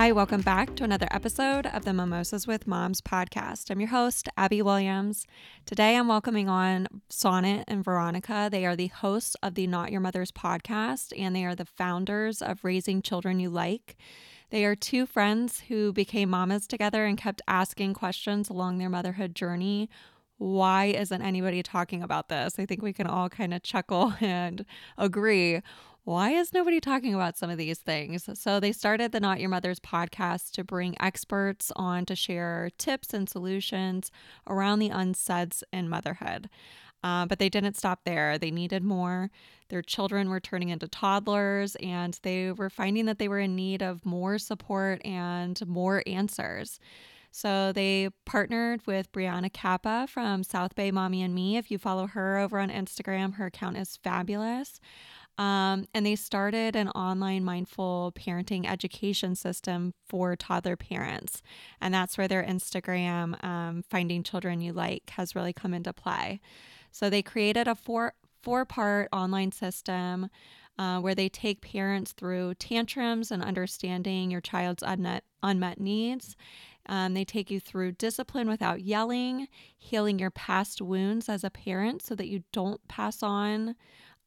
Hi, welcome back to another episode of the Mimosas with Moms podcast. I'm your host, Abby Williams. Today I'm welcoming on Sonnet and Veronica. They are the hosts of the Not Your Mother's podcast, and they are the founders of Raising Children You Like. They are two friends who became mamas together and kept asking questions along their motherhood journey. Why isn't anybody talking about this? I think we can all kind of chuckle and agree why is nobody talking about some of these things? So they started the Not Your Mother's podcast to bring experts on to share tips and solutions around the unsaids in motherhood. Uh, but they didn't stop there. They needed more. Their children were turning into toddlers, and they were finding that they were in need of more support and more answers. So they partnered with Brianna Kappa from South Bay Mommy and Me. If you follow her over on Instagram, her account is fabulous. Um, and they started an online mindful parenting education system for toddler parents. And that's where their Instagram, um, Finding Children You Like, has really come into play. So they created a four four part online system uh, where they take parents through tantrums and understanding your child's unmet, unmet needs. Um, they take you through discipline without yelling, healing your past wounds as a parent so that you don't pass on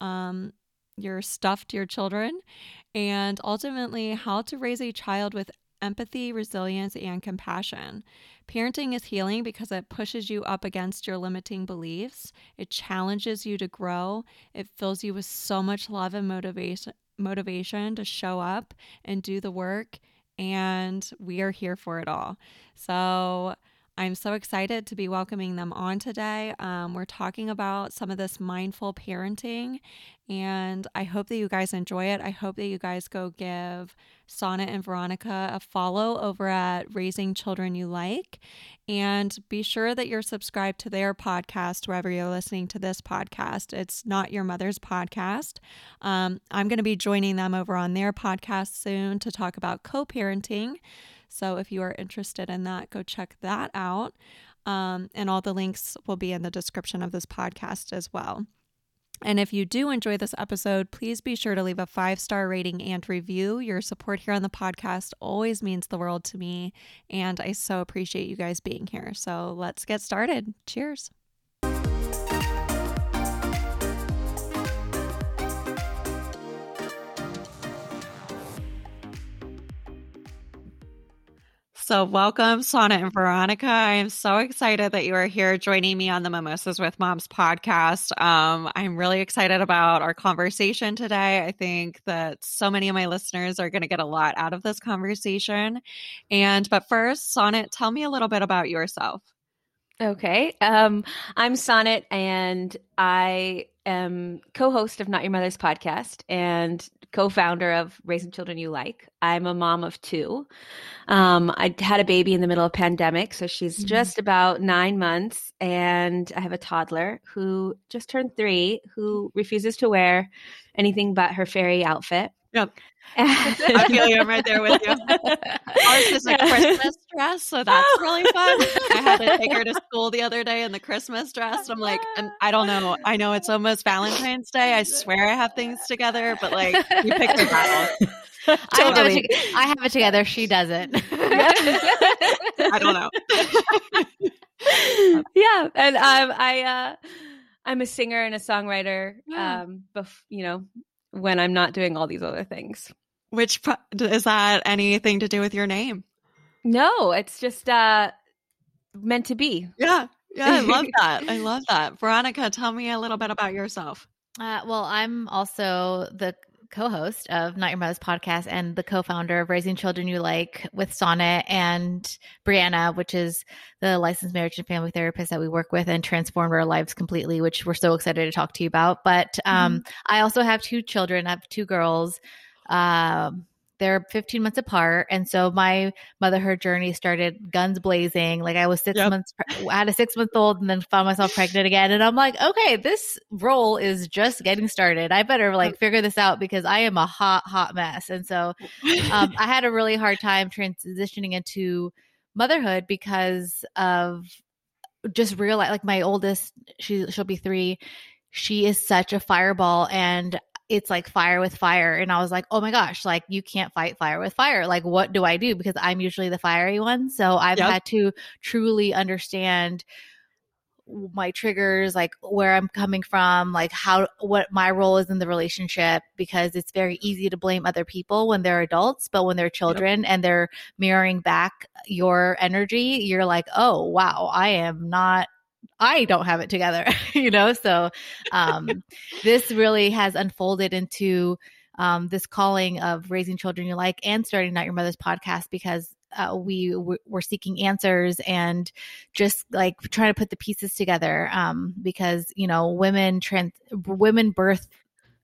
um, your stuff to your children, and ultimately how to raise a child with empathy, resilience, and compassion. Parenting is healing because it pushes you up against your limiting beliefs. It challenges you to grow. It fills you with so much love and motivation motivation to show up and do the work and we are here for it all. So I'm so excited to be welcoming them on today. Um, we're talking about some of this mindful parenting, and I hope that you guys enjoy it. I hope that you guys go give Sonnet and Veronica a follow over at Raising Children You Like. And be sure that you're subscribed to their podcast wherever you're listening to this podcast. It's not your mother's podcast. Um, I'm going to be joining them over on their podcast soon to talk about co parenting. So if you are interested in that, go check that out. Um, and all the links will be in the description of this podcast as well. And if you do enjoy this episode, please be sure to leave a five star rating and review. Your support here on the podcast always means the world to me. And I so appreciate you guys being here. So let's get started. Cheers. So, welcome, Sonnet and Veronica. I am so excited that you are here joining me on the Mimosas with Moms podcast. Um, I'm really excited about our conversation today. I think that so many of my listeners are going to get a lot out of this conversation. And, but first, Sonnet, tell me a little bit about yourself. Okay. Um, I'm Sonnet, and I am co host of Not Your Mother's podcast and co founder of Raising Children You Like. I'm a mom of two. Um, I had a baby in the middle of pandemic, so she's mm-hmm. just about nine months, and I have a toddler who just turned three who refuses to wear anything but her fairy outfit. Yep. I feel you. I'm right there with you. Ours is a Christmas dress, so that's really fun. I had to take her to school the other day in the Christmas dress. I'm like, and I don't know. I know it's almost Valentine's Day. I swear I have things together, but like, you picked a battle. totally. I, have I have it together. She doesn't. I don't know. yeah, and um, I uh, I'm a singer and a songwriter. Yeah. Um, bef- you know, when I'm not doing all these other things. Which is that anything to do with your name? No, it's just uh meant to be. Yeah. Yeah, I love that. I love that. Veronica, tell me a little bit about yourself. Uh, well, I'm also the co-host of Not Your Mother's podcast and the co-founder of Raising Children You Like with Sonnet and Brianna, which is the licensed marriage and family therapist that we work with and transformed our lives completely, which we're so excited to talk to you about. But um, mm-hmm. I also have two children. I have two girls. Um, they're 15 months apart and so my motherhood journey started guns blazing like i was six yep. months i had a six month old and then found myself pregnant again and i'm like okay this role is just getting started. I better like figure this out because i am a hot hot mess. And so um, i had a really hard time transitioning into motherhood because of just realize like my oldest she she'll be three she is such a fireball and it's like fire with fire. And I was like, oh my gosh, like you can't fight fire with fire. Like, what do I do? Because I'm usually the fiery one. So I've yep. had to truly understand my triggers, like where I'm coming from, like how, what my role is in the relationship, because it's very easy to blame other people when they're adults, but when they're children yep. and they're mirroring back your energy, you're like, oh, wow, I am not I don't have it together, you know? So, um, this really has unfolded into, um, this calling of raising children you like and starting Not Your Mother's podcast because uh, we were seeking answers and just like trying to put the pieces together um, because you know women trans women birth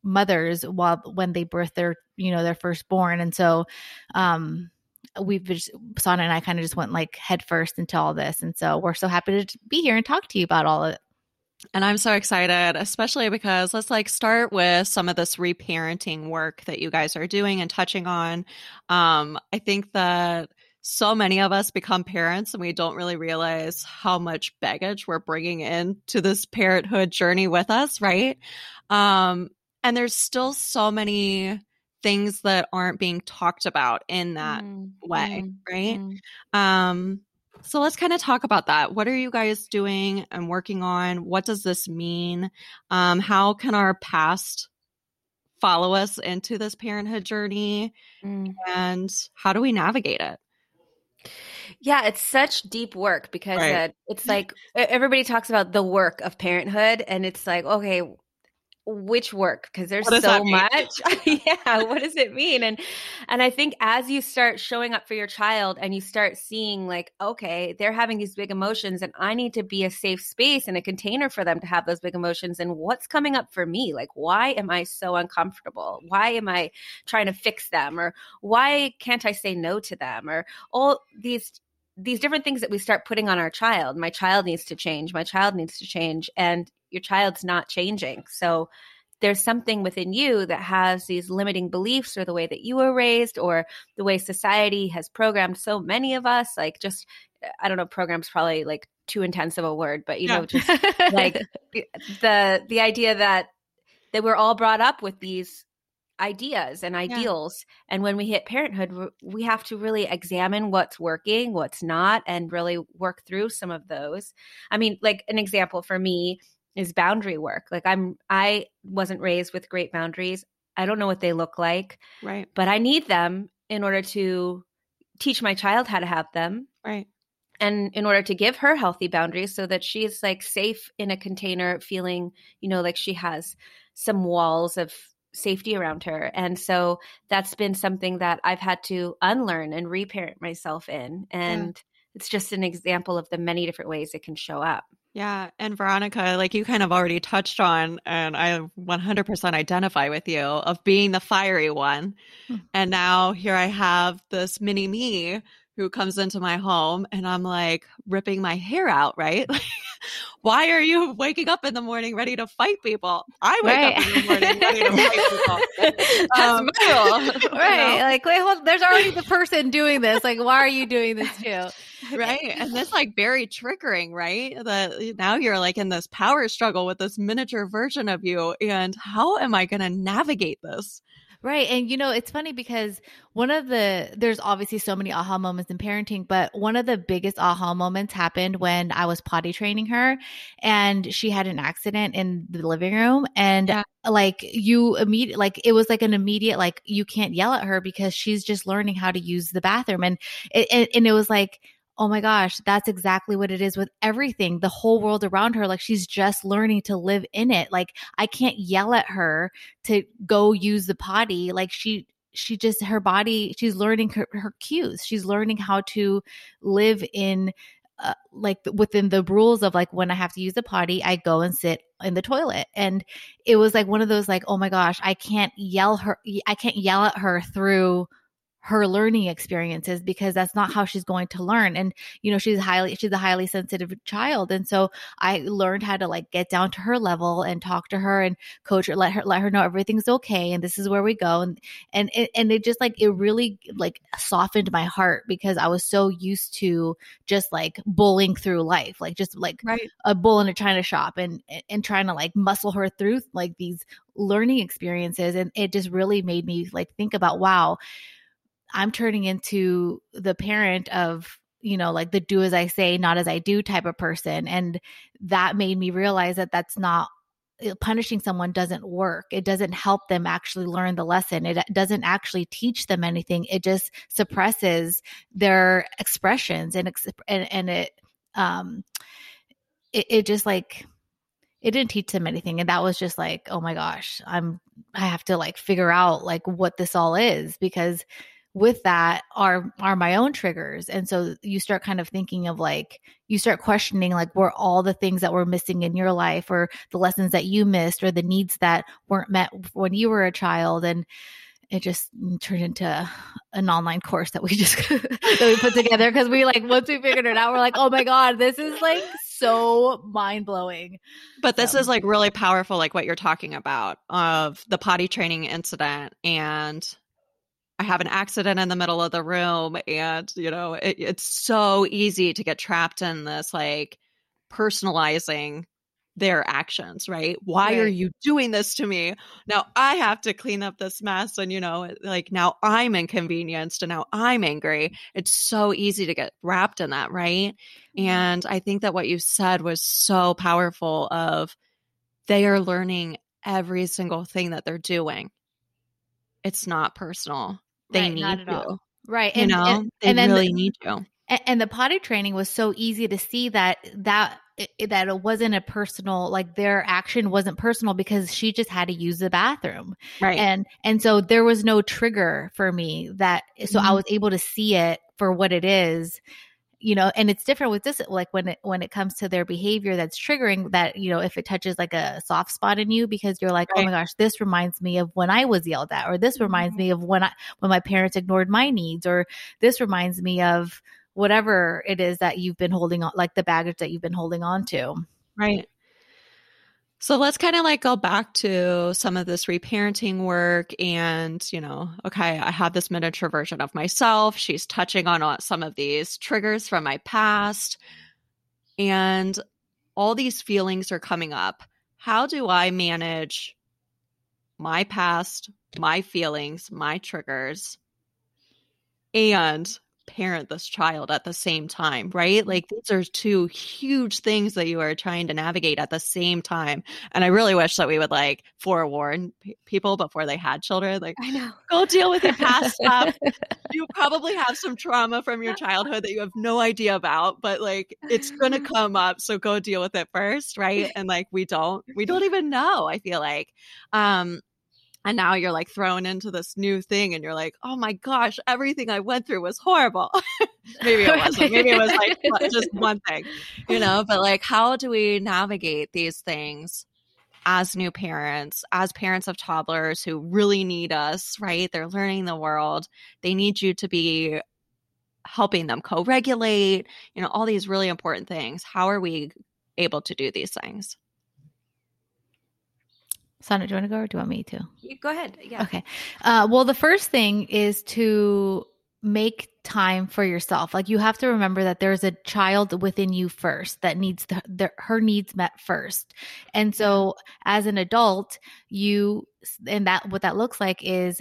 mothers while when they birth their you know their firstborn and so um we've just Sana and I kind of just went like head first into all this. And so we're so happy to be here and talk to you about all of it. And I'm so excited, especially because let's like start with some of this reparenting work that you guys are doing and touching on. Um, I think that so many of us become parents and we don't really realize how much baggage we're bringing into this parenthood journey with us, right? Um, and there's still so many things that aren't being talked about in that mm, way, mm, right? Mm. Um, so let's kind of talk about that. What are you guys doing and working on? What does this mean? Um, how can our past follow us into this parenthood journey? Mm. And how do we navigate it? Yeah, it's such deep work because right. uh, it's like everybody talks about the work of parenthood, and it's like, okay, which work? Because there's so much. Yeah what does it mean? And and i think as you start showing up for your child and you start seeing like okay they're having these big emotions and i need to be a safe space and a container for them to have those big emotions and what's coming up for me? Like why am i so uncomfortable? Why am i trying to fix them? Or why can't i say no to them? Or all these these different things that we start putting on our child. My child needs to change. My child needs to change. And your child's not changing. So there's something within you that has these limiting beliefs or the way that you were raised or the way society has programmed so many of us like just i don't know programs probably like too intense of a word but you yeah. know just like the the idea that that we're all brought up with these ideas and ideals yeah. and when we hit parenthood we have to really examine what's working what's not and really work through some of those i mean like an example for me is boundary work. Like I'm I wasn't raised with great boundaries. I don't know what they look like. Right. But I need them in order to teach my child how to have them. Right. And in order to give her healthy boundaries so that she's like safe in a container feeling, you know, like she has some walls of safety around her. And so that's been something that I've had to unlearn and reparent myself in. And yeah. it's just an example of the many different ways it can show up. Yeah. And Veronica, like you kind of already touched on, and I 100% identify with you of being the fiery one. Hmm. And now here I have this mini me who comes into my home and I'm like ripping my hair out, right? why are you waking up in the morning ready to fight people? I wake right. up in the morning ready to fight people. That's um, my right. Know? Like, wait, hold, there's already the person doing this. Like, why are you doing this too? Right. And this like very triggering, right? That eh, now you're like in this power struggle with this miniature version of you. And how am I going to navigate this? Right. And you know, it's funny because one of the, there's obviously so many aha moments in parenting, but one of the biggest aha moments happened when I was potty training her and she had an accident in the living room. And yeah. like you immediate, like it was like an immediate, like you can't yell at her because she's just learning how to use the bathroom. And it, and it was like, oh my gosh, that's exactly what it is with everything, the whole world around her. Like she's just learning to live in it. Like I can't yell at her to go use the potty. Like she, she just, her body, she's learning her, her cues. She's learning how to live in uh, like within the rules of like when I have to use the potty, I go and sit in the toilet. And it was like one of those like, oh my gosh, I can't yell her, I can't yell at her through her learning experiences because that's not how she's going to learn. And you know she's highly she's a highly sensitive child. And so i learned how to like get down to her level and talk to her and coach her let her let her know everything's okay and this is where we go. And and it, and it just like it really like softened my heart because i was so used to just like bullying through life like just like Right. a bull in a china shop and and trying to like muscle her through like these learning experiences. And it just really made me like think about wow i'm turning into the parent of you know like the do as i say not as i do type of person. And that made me realize that that's not uh, punishing someone doesn't work. It doesn't help them actually learn the lesson. It doesn't actually teach them anything. It just suppresses their expressions and and, and it um it, it just like it didn't teach them anything. And that was just like oh my gosh i'm i have to like figure out like what this all is because with that are are my own triggers. And so you start kind of thinking of like you start questioning like were all the things that were missing in your life or the lessons that you missed or the needs that weren't met when you were a child? And it just turned into an online course that we just that we put together because we like once we figured it out we're like oh my god this is like so mind-blowing. But this So- is like really powerful, like what you're talking about of the potty training incident. And I have an accident in the middle of the room. And, you know, it, it's so easy to get trapped in this like personalizing their actions, right? Why are you doing this to me? Now I have to clean up this mess. And, you know, like now I'm inconvenienced and now I'm angry. It's so easy to get wrapped in that, right? Mm-hmm. And I think that what you said was so powerful of they are learning every single thing that they're doing. It's not personal. They Right, need you. all. right You and, know, and, they and then really the- need you. and, the potty training was so easy to see that that that it wasn't a personal like their action wasn't personal because she just had to use the bathroom Right. and and so there was no trigger for me that so i Mhm. was able to see it for what it is you know and it's different with this like when it when it comes to their behavior that's triggering that you know if it touches like a soft spot in you because you're like oh my gosh this reminds me of when i was yelled at or this reminds Mhm. me of when i when my parents ignored my needs or this reminds me of whatever it is that you've been holding on like the baggage that you've been holding on to Right. So let's kind of like go back to some of this reparenting work and, you know, okay, I have this miniature version of myself. She's touching on some of these triggers from my past. And all these feelings are coming up. How do I manage my past, my feelings, my triggers, and parent this child at the same time, right? Like these are two huge things that you are trying to navigate at the same time. And I really wish that we would like forewarn p- people before they had children, like I know. go deal with your past stuff. You probably have some trauma from your childhood that you have no idea about, but like it's going to come up, so go deal with it first, right? And like we don't we don't even know, I feel like. Um and now you're like thrown into this new thing and you're like, oh my gosh, everything I went through was horrible. Maybe it wasn't. Maybe it was like just one thing, you know, but like, how do we navigate these things as new parents, as parents of toddlers who really need us, right? They're learning the world. They need you to be helping them co regulate, you know, all these really important things. How are we able to do these things? Sana, do you want to go or do you want me to? You go ahead. Yeah. Okay. Uh, well, the first thing is to make time for yourself. Like you have to remember that there's a child within you first that needs the, the, her needs met first. And so as an adult, you, and that, what that looks like is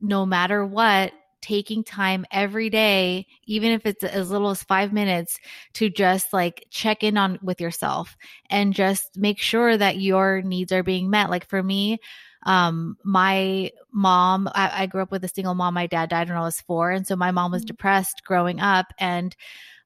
no matter what, taking time every day, even if it's as little as five minutes to just like check in on with yourself and just make sure that your needs are being met. Like for me, um my mom I, I grew up with a single mom my dad died when i was four and so my mom was Mhm. depressed growing up and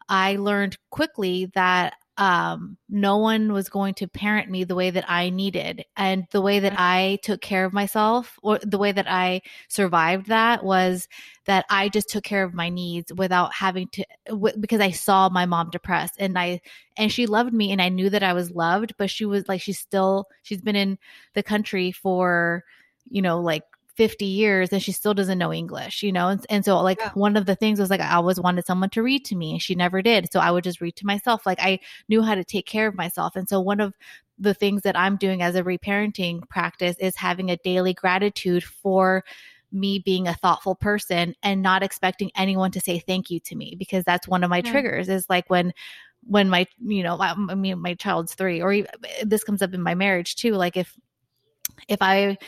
i learned quickly that um no one was going to parent me the way that i needed. And the way that i took care of myself or the way that i survived that was that i just took care of my needs without having to w- because i saw my mom depressed and i and she loved me and i knew that i was loved but she was like she's still she's been in the country for you know like 50 years and she still doesn't know English, you know? And, and so, like, yeah. one of the things was like, I always wanted someone to read to me and she never did. So I would just read to myself. Like, I knew how to take care of myself. And so, one of the things that I'm doing as a reparenting practice is having a daily gratitude for me being a thoughtful person and not expecting anyone to say thank you to me because that's one of my yeah. triggers is like when when my you know I, I mean my child's 3 or even, this comes up in my marriage too like if if I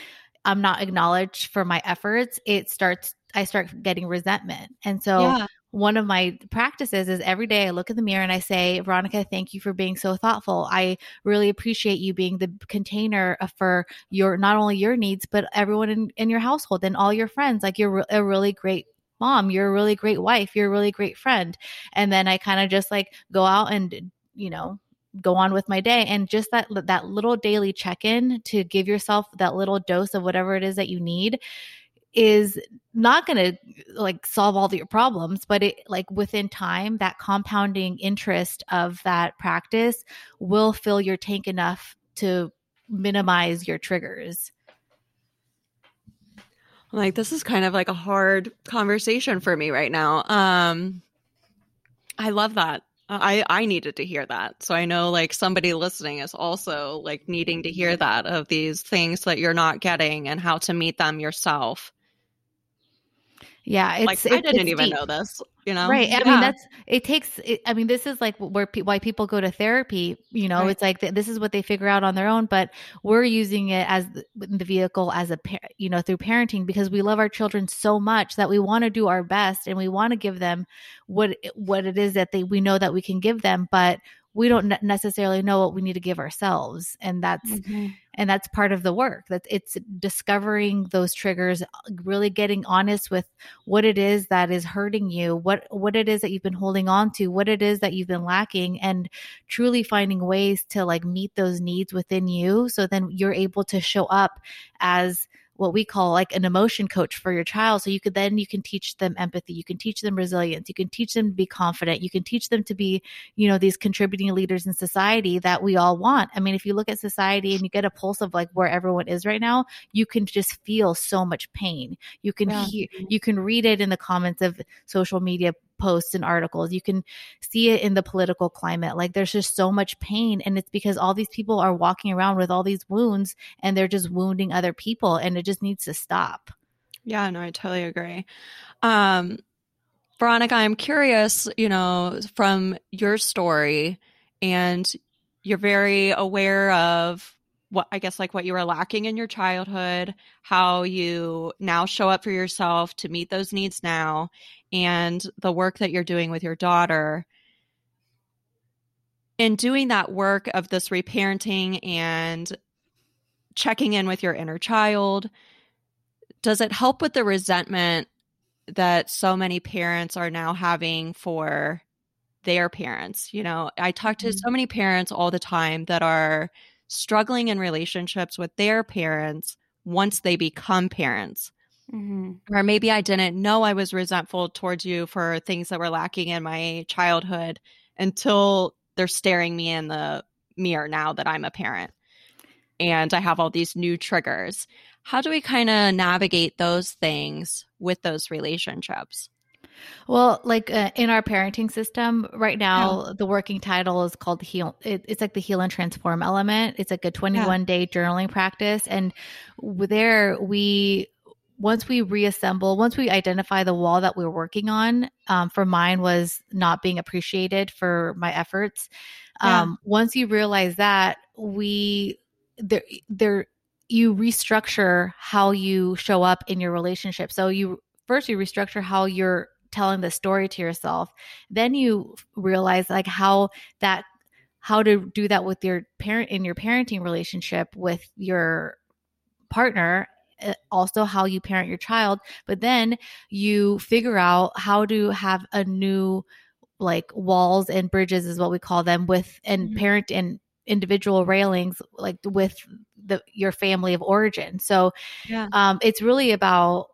I'm not acknowledged for my efforts, it starts I start getting resentment. And so yeah. one of my practices is every day I look in the mirror and I say, Veronica, thank you for being so thoughtful. I really appreciate you being the container for your not only your needs, but everyone in, in your household and all your friends. Like you're a really great mom, you're a really great wife, you're a really great friend. And then I kind of just like go out and, you know, go on with my day. And just that that little daily check-in to give yourself that little dose of whatever it is that you need is not going to like solve all your problems but it like within time that compounding interest of that practice will fill your tank enough to minimize your triggers. Like this is kind of like a hard conversation for me right now. Um i love that I I needed to hear that. So I know like somebody listening is also like needing to hear that of these things that you're not getting and how to meet them yourself. Yeah, it's, like I didn't even deep. know this you know right i yeah. mean that's it takes it, i mean this is like where pe- why people go to therapy you know right. it's like th- this is what they figure out on their own but we're using it as the, the vehicle as a you know through parenting because we love our children so much that we want to do our best and we want to give them what what it is that they we know that we can give them but we don't necessarily know what we need to give ourselves and that's mm-hmm. and that's part of the work that it's discovering those triggers really getting honest with what it is that is hurting you what what it is that you've been holding on to what it is that you've been lacking and truly finding ways to like meet those needs within you so then you're able to show up as what we call like an emotion coach for your child. So you could then you can teach them empathy, you can teach them resilience, you can teach them to be confident, you can teach them to be, you know, these contributing leaders in society that we all want. I mean, if you look at society and you get a pulse of like where everyone is right now, you can just feel so much pain. You can yeah. hear, you can read it in the comments of social media posts and articles. You can see it in the political climate. Like there's just so much pain. And it's because all these people are walking around with all these wounds and they're just wounding other people. And it just needs to stop. Yeah, no, I totally agree. Um, Veronica, I'm curious, you know, from your story, and you're very aware of what I guess like what you were lacking in your childhood, how you now show up for yourself to meet those needs now, and the work that you're doing with your daughter. In doing that work of this reparenting and checking in with your inner child, does it help with the resentment that so many parents are now having for their parents? You know, I talk to so mm. many parents all the time that are struggling in relationships with their parents once they become parents. Mm-hmm. Or maybe I didn't know I was resentful towards you for things that were lacking in my childhood until they're staring me in the mirror now that I'm a parent and I have all these new triggers. How do we kind of navigate those things with those relationships? Well, like uh, in our parenting system right now, yeah. the working title is called heal. It, it's like the heal and transform element. It's like a 21 yeah. day journaling practice. And there we once we reassemble, once we identify the wall that we are working on, um, for mine was not being appreciated for my efforts. Yeah. Um, once you realize that, we there there you restructure how you show up in your relationship. So you first you restructure how you're telling the story to yourself. Then you realize like how that how to do that with your parent in your parenting relationship with your partner also how you parent your child but then you figure out how to have a new like walls and bridges is what we call them with and mm-hmm. parent and individual railings like with the your family of origin so yeah. um it's really about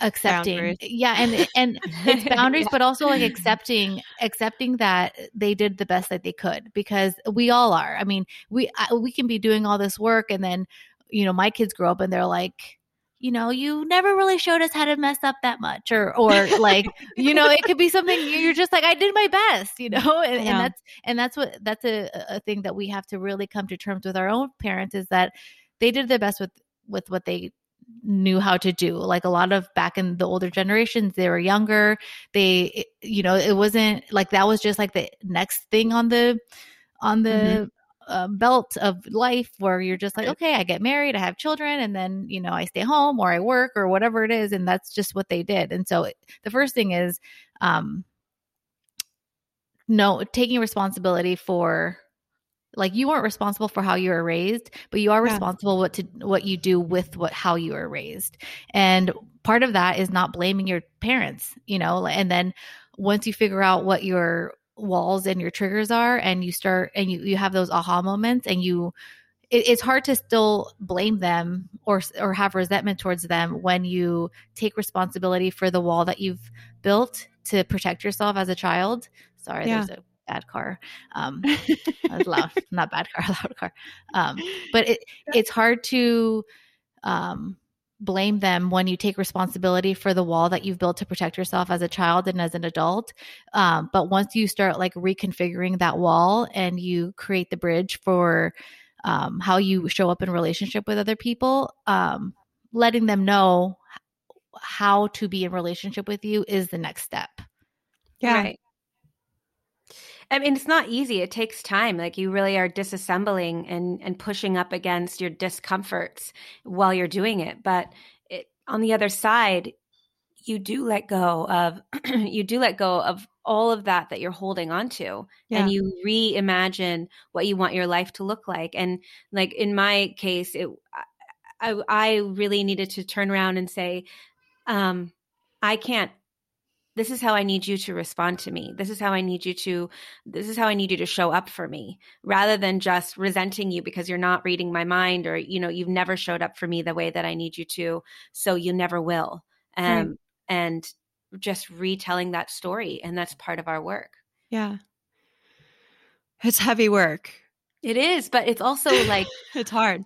accepting boundaries. yeah and and it's boundaries yeah. but also like accepting accepting that they did the best that they could because we all are i mean we I, we can be doing all this work and then you know, my kids grow up and they're like, you know, you never really showed us how to mess up that much, or or like, you know, it could be something you're just like, I did my best, you know, and, Yeah. and that's and that's what that's a, a thing that we have to really come to terms with our own parents is that they did their best with with what they knew how to do like a lot of back in the older generations they were younger they you know it wasn't like that was just like the next thing on the on the Mhm. Uh, belt of life where you're just like okay i get married i have children and then you know i stay home or i work or whatever it is and that's just what they did. And so the first thing is um no taking responsibility for like you weren't responsible for how you were raised but you are Yeah. responsible what to what you do with what how you were raised. And part of that is not blaming your parents you know and then once you figure out what your walls and your triggers are and you start and you, you have those aha moments and you it, it's hard to still blame them or or have resentment towards them when you take responsibility for the wall that you've built to protect yourself as a child. Sorry Yeah. there's a bad car. Um that was loud not bad car loud car. Um but it it's hard to um blame them when you take responsibility for the wall that you've built to protect yourself as a child and as an adult um, but once you start like reconfiguring that wall and you create the bridge for um, how you show up in relationship with other people um, letting them know how to be in relationship with you is the next step Yeah. Right. I mean, it's not easy. It takes time. Like you really are disassembling and and pushing up against your discomforts while you're doing it. But it, on the other side, you do let go of you do let go of all of that that you're holding on to Yeah. and you reimagine what you want your life to look like and like in my case it I, I really needed to turn around and say um i can't this is how i need you to respond to me this is how i need you to this is how i need you to show up for me rather than just resenting you because you're not reading my mind or you know you've never showed up for me the way that i need you to so you never will um Right. and just retelling that story and that's part of our work Yeah. It's heavy work. it is but it's also like It's hard.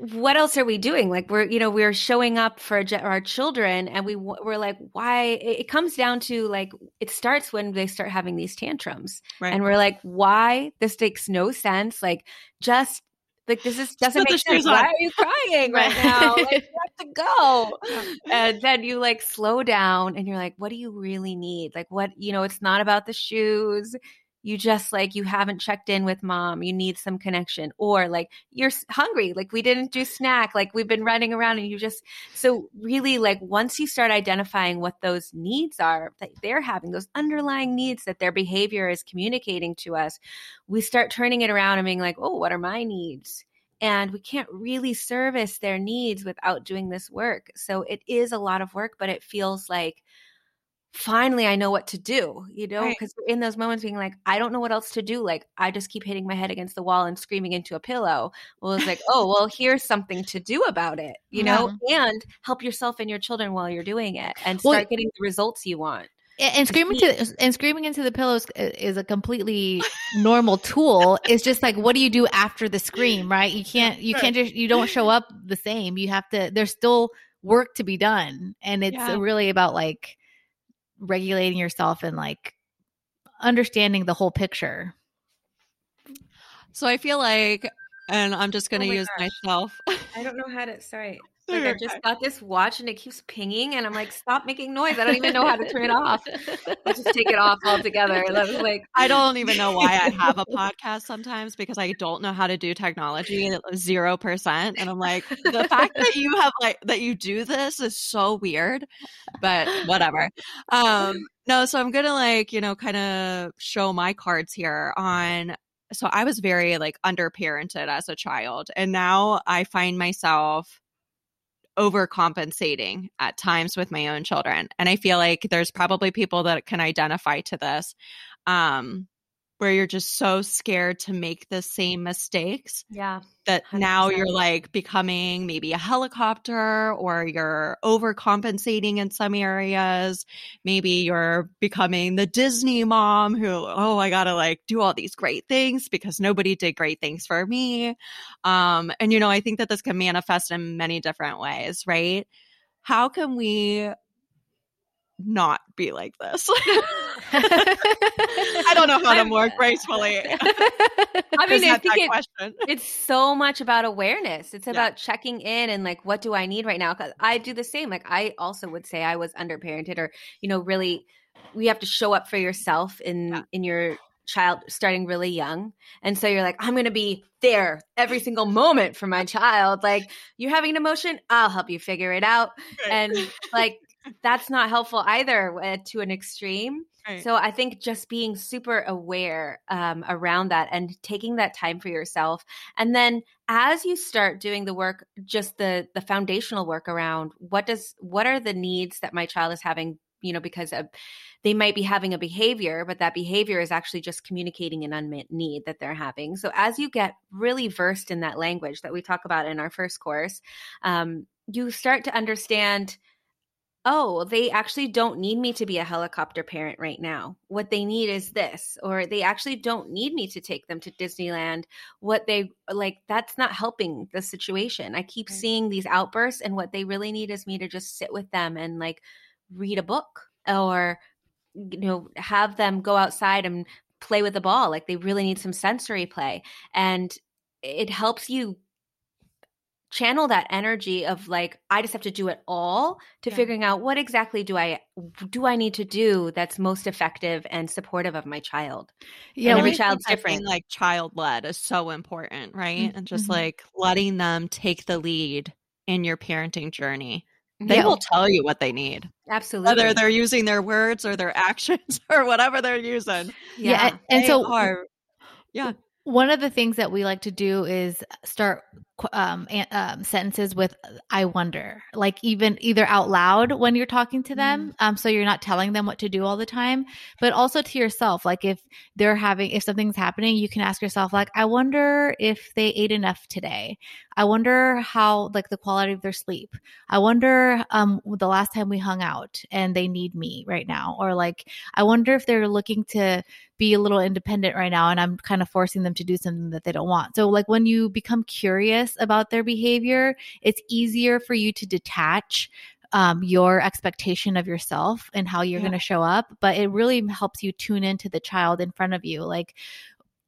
What else are we doing? Like we're you know we're showing up for our children and we we're like why it comes down to like it starts when they start having these tantrums. Right. and we're like why? This makes no sense. Like just like this is doesn't put make sense. why are you crying right Right. now? Like you have to go. And then you like slow down and you're like what do you really need? Like what you know it's not about the shoes you just like you haven't checked in with mom you need some connection or like you're hungry like we didn't do snack like we've been running around and you just so really like once you start identifying what those needs are that they're having those underlying needs that their behavior is communicating to us we start turning it around and being like oh what are my needs? And we can't really service their needs without doing this work. So it is a lot of work but it feels like finally I know what to do, you know, Right. because in those moments being like, I don't know what else to do. Like, I just keep hitting my head against the wall and screaming into a pillow. Well, it's like, oh, well, here's something to do about it, you know, and help yourself and your children while you're doing it and Well- start getting the results you want. and, and screaming to and screaming into the pillows uh, is a completely normal tool it's just like what do you do after the scream right you can't you can't just you don't show up the same you have to there's still work to be done and it's Yeah. really about like regulating yourself and like understanding the whole picture So I feel like, and I'm just going Oh to my use gosh. myself. I don't know how to, sorry. Like I just got this watch and it keeps pinging and I'm like, stop making noise. I don't even know how to turn it off. I just take it off altogether. And I was like, I don't even know why I have a podcast sometimes because I don't know how to do technology zero percent. And I'm like, the fact that you have like that you do this is so weird, but whatever. Um, no, so I'm gonna like, you know, kind of show my cards here on so I was very like underparented as a child, and now I find myself overcompensating at times with my own children. And I feel like there's probably people that can identify to this. Um, where you're just so scared to make the same mistakes Yeah. that now 100%. you're like becoming maybe a helicopter or you're overcompensating in some areas. Maybe you're becoming the Disney mom who, oh, I gotta like do all these great things because nobody did great things for me. Um, and you know, I think that this can manifest in many different ways, right? How can we not be like this? I don't know how to more gracefully I mean, I think that it, question. it's so much about awareness. It's Yeah. about checking in and like, what do I need right now? Because I do the same. Like, I also would say I was underparented, or you know, really, we have to show up for yourself in Yeah. in your child starting really young and so you're like i'm going to be there every single moment for my child like you're having an emotion i'll help you figure it out and like that's not helpful either uh, to an extreme So I think just being super aware um, around that and taking that time for yourself, and then as you start doing the work, just the the foundational work around what does what are the needs that my child is having, you know, because of, they might be having a behavior, but that behavior is actually just communicating an unmet need that they're having. So as you get really versed in that language that we talk about in our first course, um, you start to understand oh, they actually don't need me to be a helicopter parent right now. What they need is this, or they actually don't need me to take them to Disneyland. What they like, that's not helping the situation. I keep seeing these outbursts, and what they really need is me to just sit with them and like read a book or, you know, have them go outside and play with the ball. Like they really need some sensory play. And it helps you channel that energy of like i just have to do it all to Yeah. figuring out what exactly do i do i need to do that's most effective and supportive of my child yeah, And every child's different. like child led is so important, right? Mm, And just mhm. like letting them take the lead in your parenting journey. They Yeah. will tell you what they need, absolutely whether they're using their words or their actions or whatever they're using. yeah, and, and so are, yeah, one of the things that we like to do is start qu- um, um, sentences with "I wonder," like even either out loud when you're talking to them, um, so you're not telling them what to do all the time, but also to yourself. Like if they're having, if something's happening, you can ask yourself, like, "I wonder if they ate enough today. I wonder how, like, the quality of their sleep. I wonder um, the last time we hung out and they need me right now, or like, I wonder if they're looking to." be a little independent right now and I'm kind of forcing them to do something that they don't want. So like when you become curious about their behavior, it's easier for you to detach um, your expectation of yourself and how you're Yeah. going to show up, but it really helps you tune into the child in front of you. Like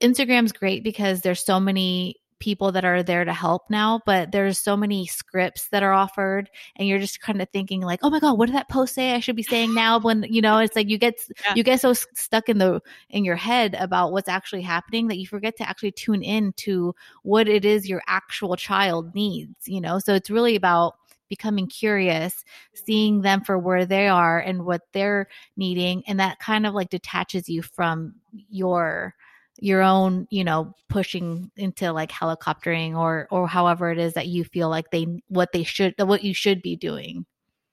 Instagram's great because there's so many people that are there to help now, but there's so many scripts that are offered and you're just kind of thinking like, "Oh my god, what did that post say I should be saying now?" when, you know, it's like you get Yeah. you get so stuck in the in your head about what's actually happening that you forget to actually tune in to what it is your actual child needs, you know? So it's really about becoming curious, seeing them for where they are and what they're needing and that kind of like detaches you from your your own, you know, pushing into like helicoptering or or however it is that you feel like they what they should what you should be doing.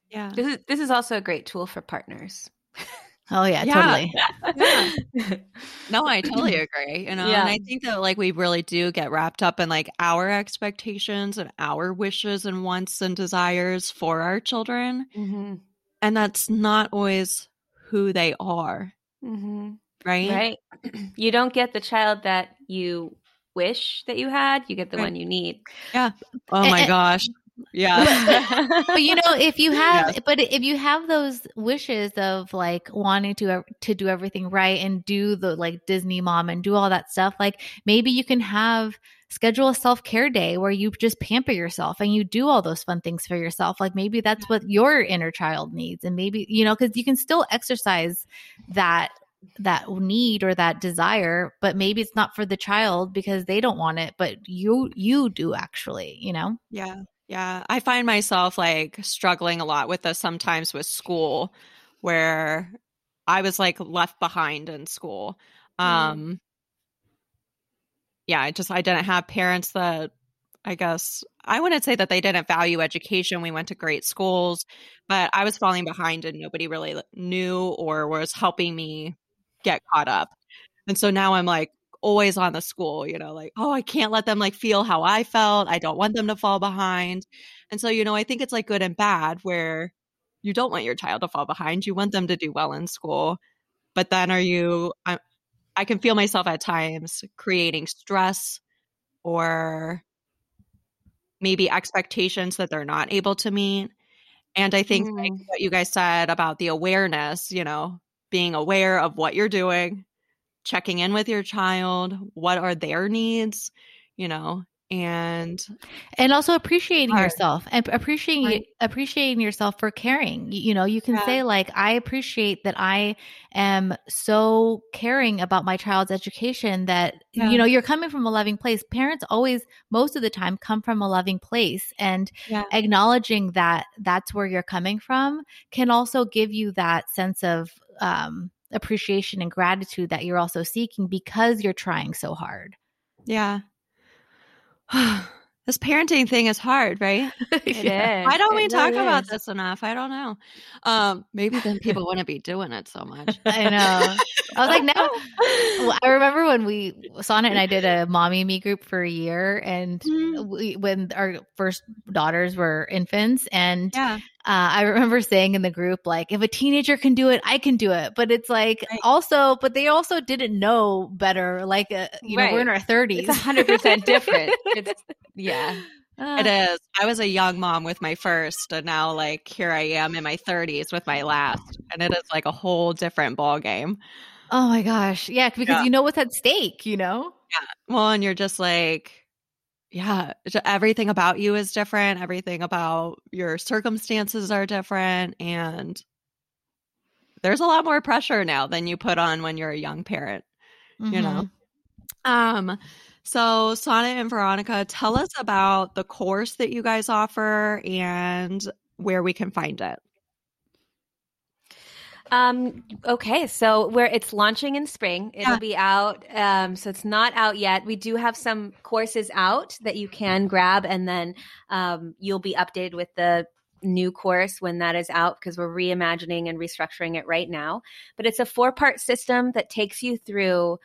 yeah. this is this is also a great tool for partners Oh yeah, Yeah. totally. Yeah. No, I totally agree. You know, Yeah. and I think that like we really do get wrapped up in like our expectations and our wishes and wants and desires for our children. hmm And that's not always who they are, hmm right? right you don't get the child that you wish that you had you get the Right. one you need Yeah. Oh my And- gosh. Yeah. but you know if you have Yes. but if you have those wishes of like wanting to to do everything right and do the like disney mom and do all that stuff like maybe you can have schedule a self-care day where you just pamper yourself and you do all those fun things for yourself like maybe that's what your inner child needs and maybe you know because you can still exercise that that need or that desire but maybe it's not for the child because they don't want it but you you do actually you know Yeah. Yeah. I find myself like struggling a lot with this sometimes with school where I was like left behind in school. Mm. Um yeah, I just I didn't have parents that I guess I wouldn't say that they didn't value education. We went to great schools, but I was falling behind and nobody really knew or was helping me get caught up. And so now I'm like always on the school, you know, like, oh, I can't let them like feel how I felt. I don't want them to fall behind. And so, you know, I think it's like good and bad where you don't want your child to fall behind. You want them to do well in school. But then are you, I, I can feel myself at times creating stress or maybe expectations that they're not able to meet. And I think mm. like what you guys said about the awareness, you know, being aware of what you're doing, checking in with your child, what are their needs, you know, and and also appreciating yourself and appreciating right. appreciating yourself for caring you know you can yeah. say like i appreciate that i am so caring about my child's education that yeah. you know you're coming from a loving place parents always most of the time come from a loving place and yeah. acknowledging that that's where you're coming from can also give you that sense of um, appreciation and gratitude that you're also seeking because you're trying so hard yeah this parenting thing is hard, right? It yeah. is. Why don't we it talk really about this enough? I don't know. Um, maybe then people wouldn't be doing it so much. I know. I was like, no. I remember when we Sonnet and I did a mommy me group for a year, and mm-hmm. we, when our first daughters were infants, and yeah. Uh, I remember saying in the group, like, if a teenager can do it, I can do it. But it's like right. also, but they also didn't know better. Like, uh, you right. know, we're in our 30s. It's 100% different. It's, yeah. it is. I was a young mom with my first, and now, like, here I am in my 30s with my last. And it is like a whole different ball game. Oh my gosh. Yeah. Because yeah. you know what's at stake, you know? Yeah. Well, and you're just like, yeah, everything about you is different. Everything about your circumstances are different. And there's a lot more pressure now than you put on when you're a young parent, mm-hmm. you know? Mm-hmm. Um, so Sonnet and Veronica, tell us about the course that you guys offer and where we can find it. Um, okay, so where it's launching in spring, it'll yeah. be out. Um, so it's not out yet. We do have some courses out that you can grab, and then um, you'll be updated with the new course when that is out because we're reimagining and restructuring it right now. But it's a four part system that takes you through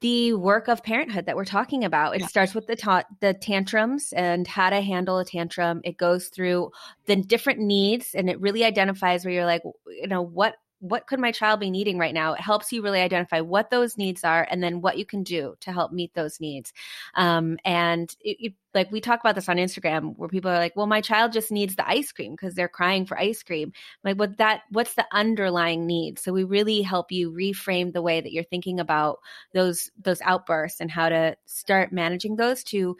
the work of parenthood that we're talking about. It yeah. starts with the ta- the tantrums and how to handle a tantrum. It goes through the different needs and it really identifies where you're like, you know, what what could my child be needing right now? It helps you really identify what those needs are and then what you can do to help meet those needs. Um, and it, it, like we talk about this on Instagram where people are like, well, my child just needs the ice cream because they're crying for ice cream. like, what that, what's the underlying need? So we really help you reframe the way that you're thinking about those, those outbursts and how to start managing those to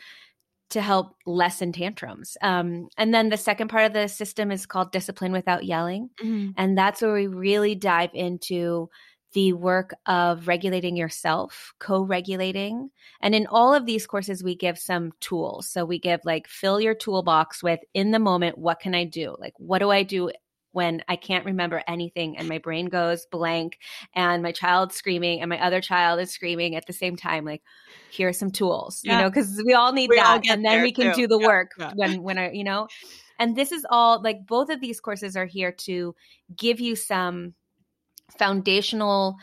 to help lessen tantrums. Um, and then the second part of the system is called discipline without yelling. Mm-hmm. And that's where we really dive into the work of regulating yourself, co regulating. And in all of these courses, we give some tools. So we give like fill your toolbox with in the moment, what can I do? Like, what do I do when I can't remember anything and my brain goes blank and my child's screaming and my other child is screaming at the same time like here are some tools yeah. you know because we all need we that all and then we can too. do the yeah. work yeah. when when I you know and this is all like both of these courses are here to give you some foundational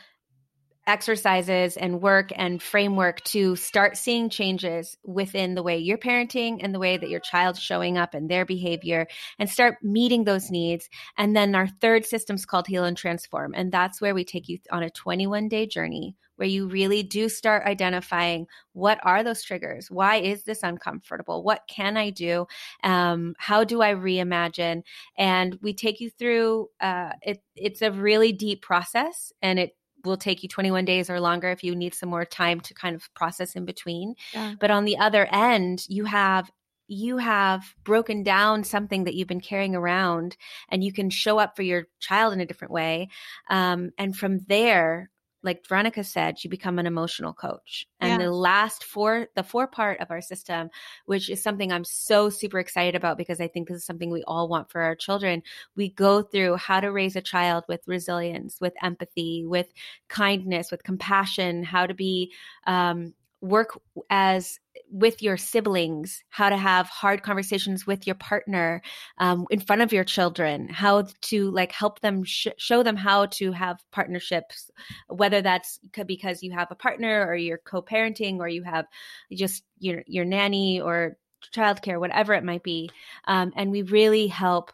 exercises and work and framework to start seeing changes within the way you're parenting and the way that your child's showing up and their behavior and start meeting those needs. And then our third system is called Heal and Transform. And that's where we take you on a 21 day journey where you really do start identifying what are those triggers why is this uncomfortable what can i do um, how do i reimagine and we take you through uh, it, it's a really deep process and it will take you 21 days or longer if you need some more time to kind of process in between. Yeah. But on the other end, you have you have broken down something that you've been carrying around and you can show up for your child in a different way um, and from there like Veronica said, you become an emotional coach. And yeah. the last four, the four part of our system, which is something I'm so super excited about because I think this is something we all want for our children. We go through how to raise a child with resilience, with empathy, with kindness, with compassion, how to be, um, work as with your siblings, how to have hard conversations with your partner um, in front of your children, how to like help them sh- show them how to have partnerships, whether that's because you have a partner or you're co-parenting or you have just your your nanny or childcare, whatever it might be, um, and we really help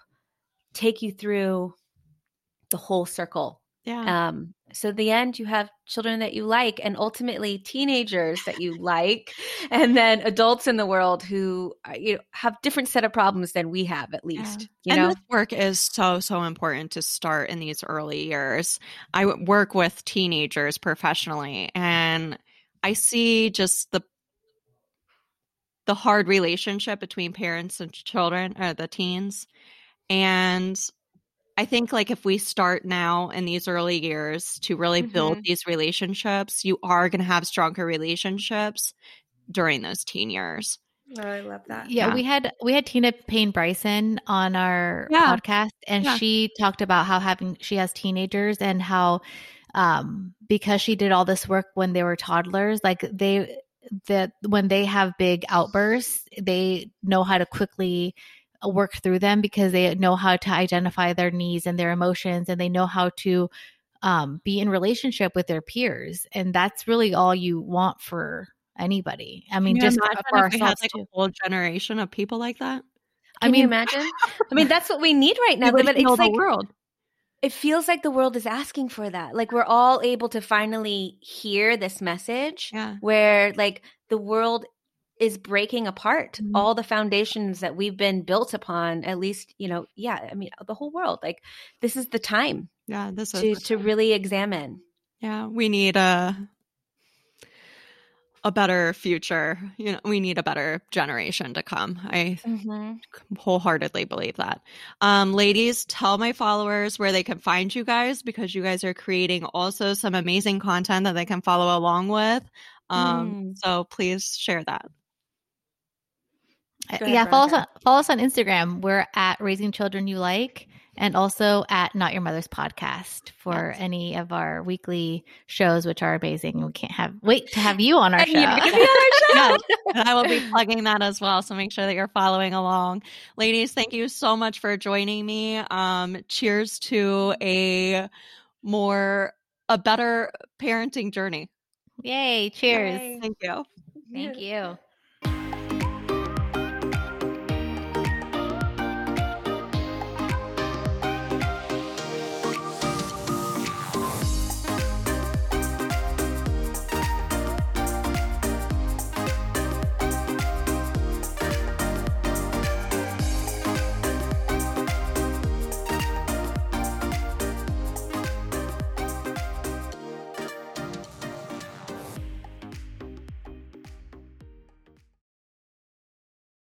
take you through the whole circle. Yeah. Um, so the end, you have children that you like, and ultimately teenagers that you like, and then adults in the world who uh, you know, have different set of problems than we have, at least. Yeah. You and know, this work is so so important to start in these early years. I work with teenagers professionally, and I see just the the hard relationship between parents and children or the teens and I think like if we start now in these early years to really mm-hmm. build these relationships, you are going to have stronger relationships during those teen years. Oh, I love that. Yeah, yeah, we had we had Tina Payne Bryson on our yeah. podcast and yeah. she talked about how having she has teenagers and how um because she did all this work when they were toddlers, like they that when they have big outbursts, they know how to quickly work through them because they know how to identify their needs and their emotions and they know how to um, be in relationship with their peers and that's really all you want for anybody i mean just for ourselves like a whole generation of people like that Can I mean, imagine. I mean, that's what we need right now. But it's like world. It feels like the world is asking for that. Like we're all able to finally hear this message. Yeah. Where like the world is breaking apart mm-hmm. all the foundations that we've been built upon at least you know yeah i mean the whole world like this is the time yeah this to is to really examine yeah we need a a better future you know we need a better generation to come i mm-hmm. wholeheartedly believe that um ladies tell my followers where they can find you guys because you guys are creating also some amazing content that they can follow along with um mm. so please share that uh, yeah, follow us, on, follow us on Instagram. We're at Raising Children You Like and also at Not Your Mother's Podcast for yes. any of our weekly shows, which are amazing. We can't have wait to have you on our show. On our show. yes, and I will be plugging that as well. So make sure that you're following along. Ladies, thank you so much for joining me. Um, cheers to a more a better parenting journey. Yay, cheers. Yay. Thank you. Thank you.